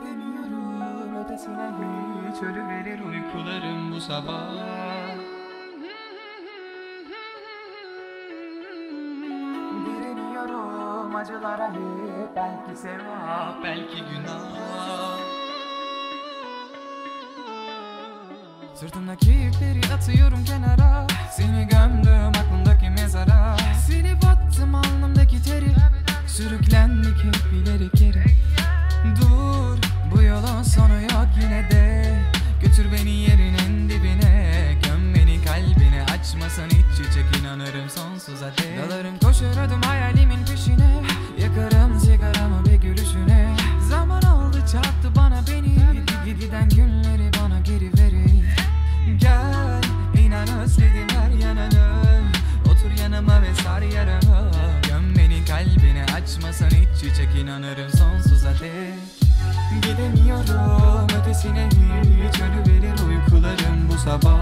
Gidemiyorum ötesine hiç ölü verir uykularım bu sabah. Direniyorum acılara hep belki sevap belki günah. Sırtımdaki yükleri atıyorum kenara Seni gömdüm aklımdaki mezara. Seni battım yolun sonu yok yine de. Götür beni yerinin dibine Göm beni kalbine. Açmasan hiç çiçek inanırım sonsuza dek. Dalarım koşar adım hayalimin peşine. Yakarım sigaramı bir gülüşüne. Zaman aldı çarptı bana beni. Giden günleri bana geri verin Gel inan özledim her yanını Otur yanıma ve sar yaramı. Göm beni kalbine açmasan hiç çiçek inanırım sonsuza dek Gidemiyorum ötesine hiç ölü verir uykularım bu sabah.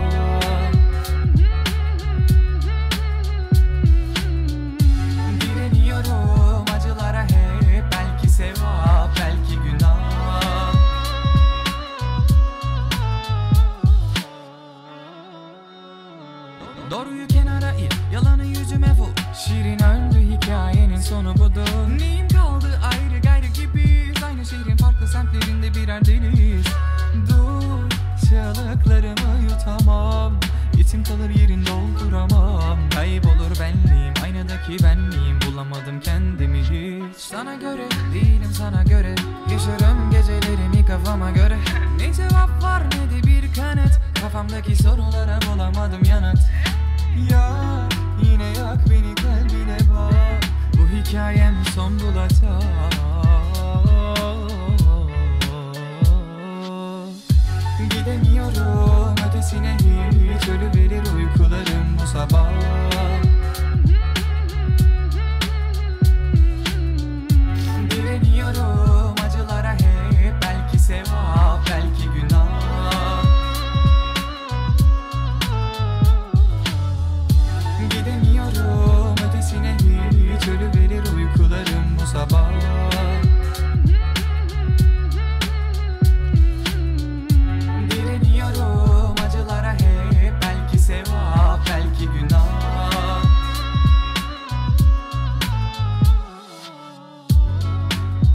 Direniyorum acılara hep belki sevap belki günah. Doğruyu kenara it, yalanı yüzüme vur. Şirin öldü hikayenin sonu budur Hasretim kalır yerin dolduramam. Kaybolur benliğim aynadaki benliğim. Bulamadım kendimi hiç. Sana göre değilim sana göre. Yaşarım gecelerimi kafama göre. Ne cevap var ne de bir kanıt Kafamdaki sorulara bulamadım yanıt. Ya yine yak beni kalbine bak. Bu hikayem son bulacak Gidemiyorum ötesine hiç. Çölüverir uykularım bu sabah. Direniyorum acılara hep Belki sevap belki günah. Gidemiyorum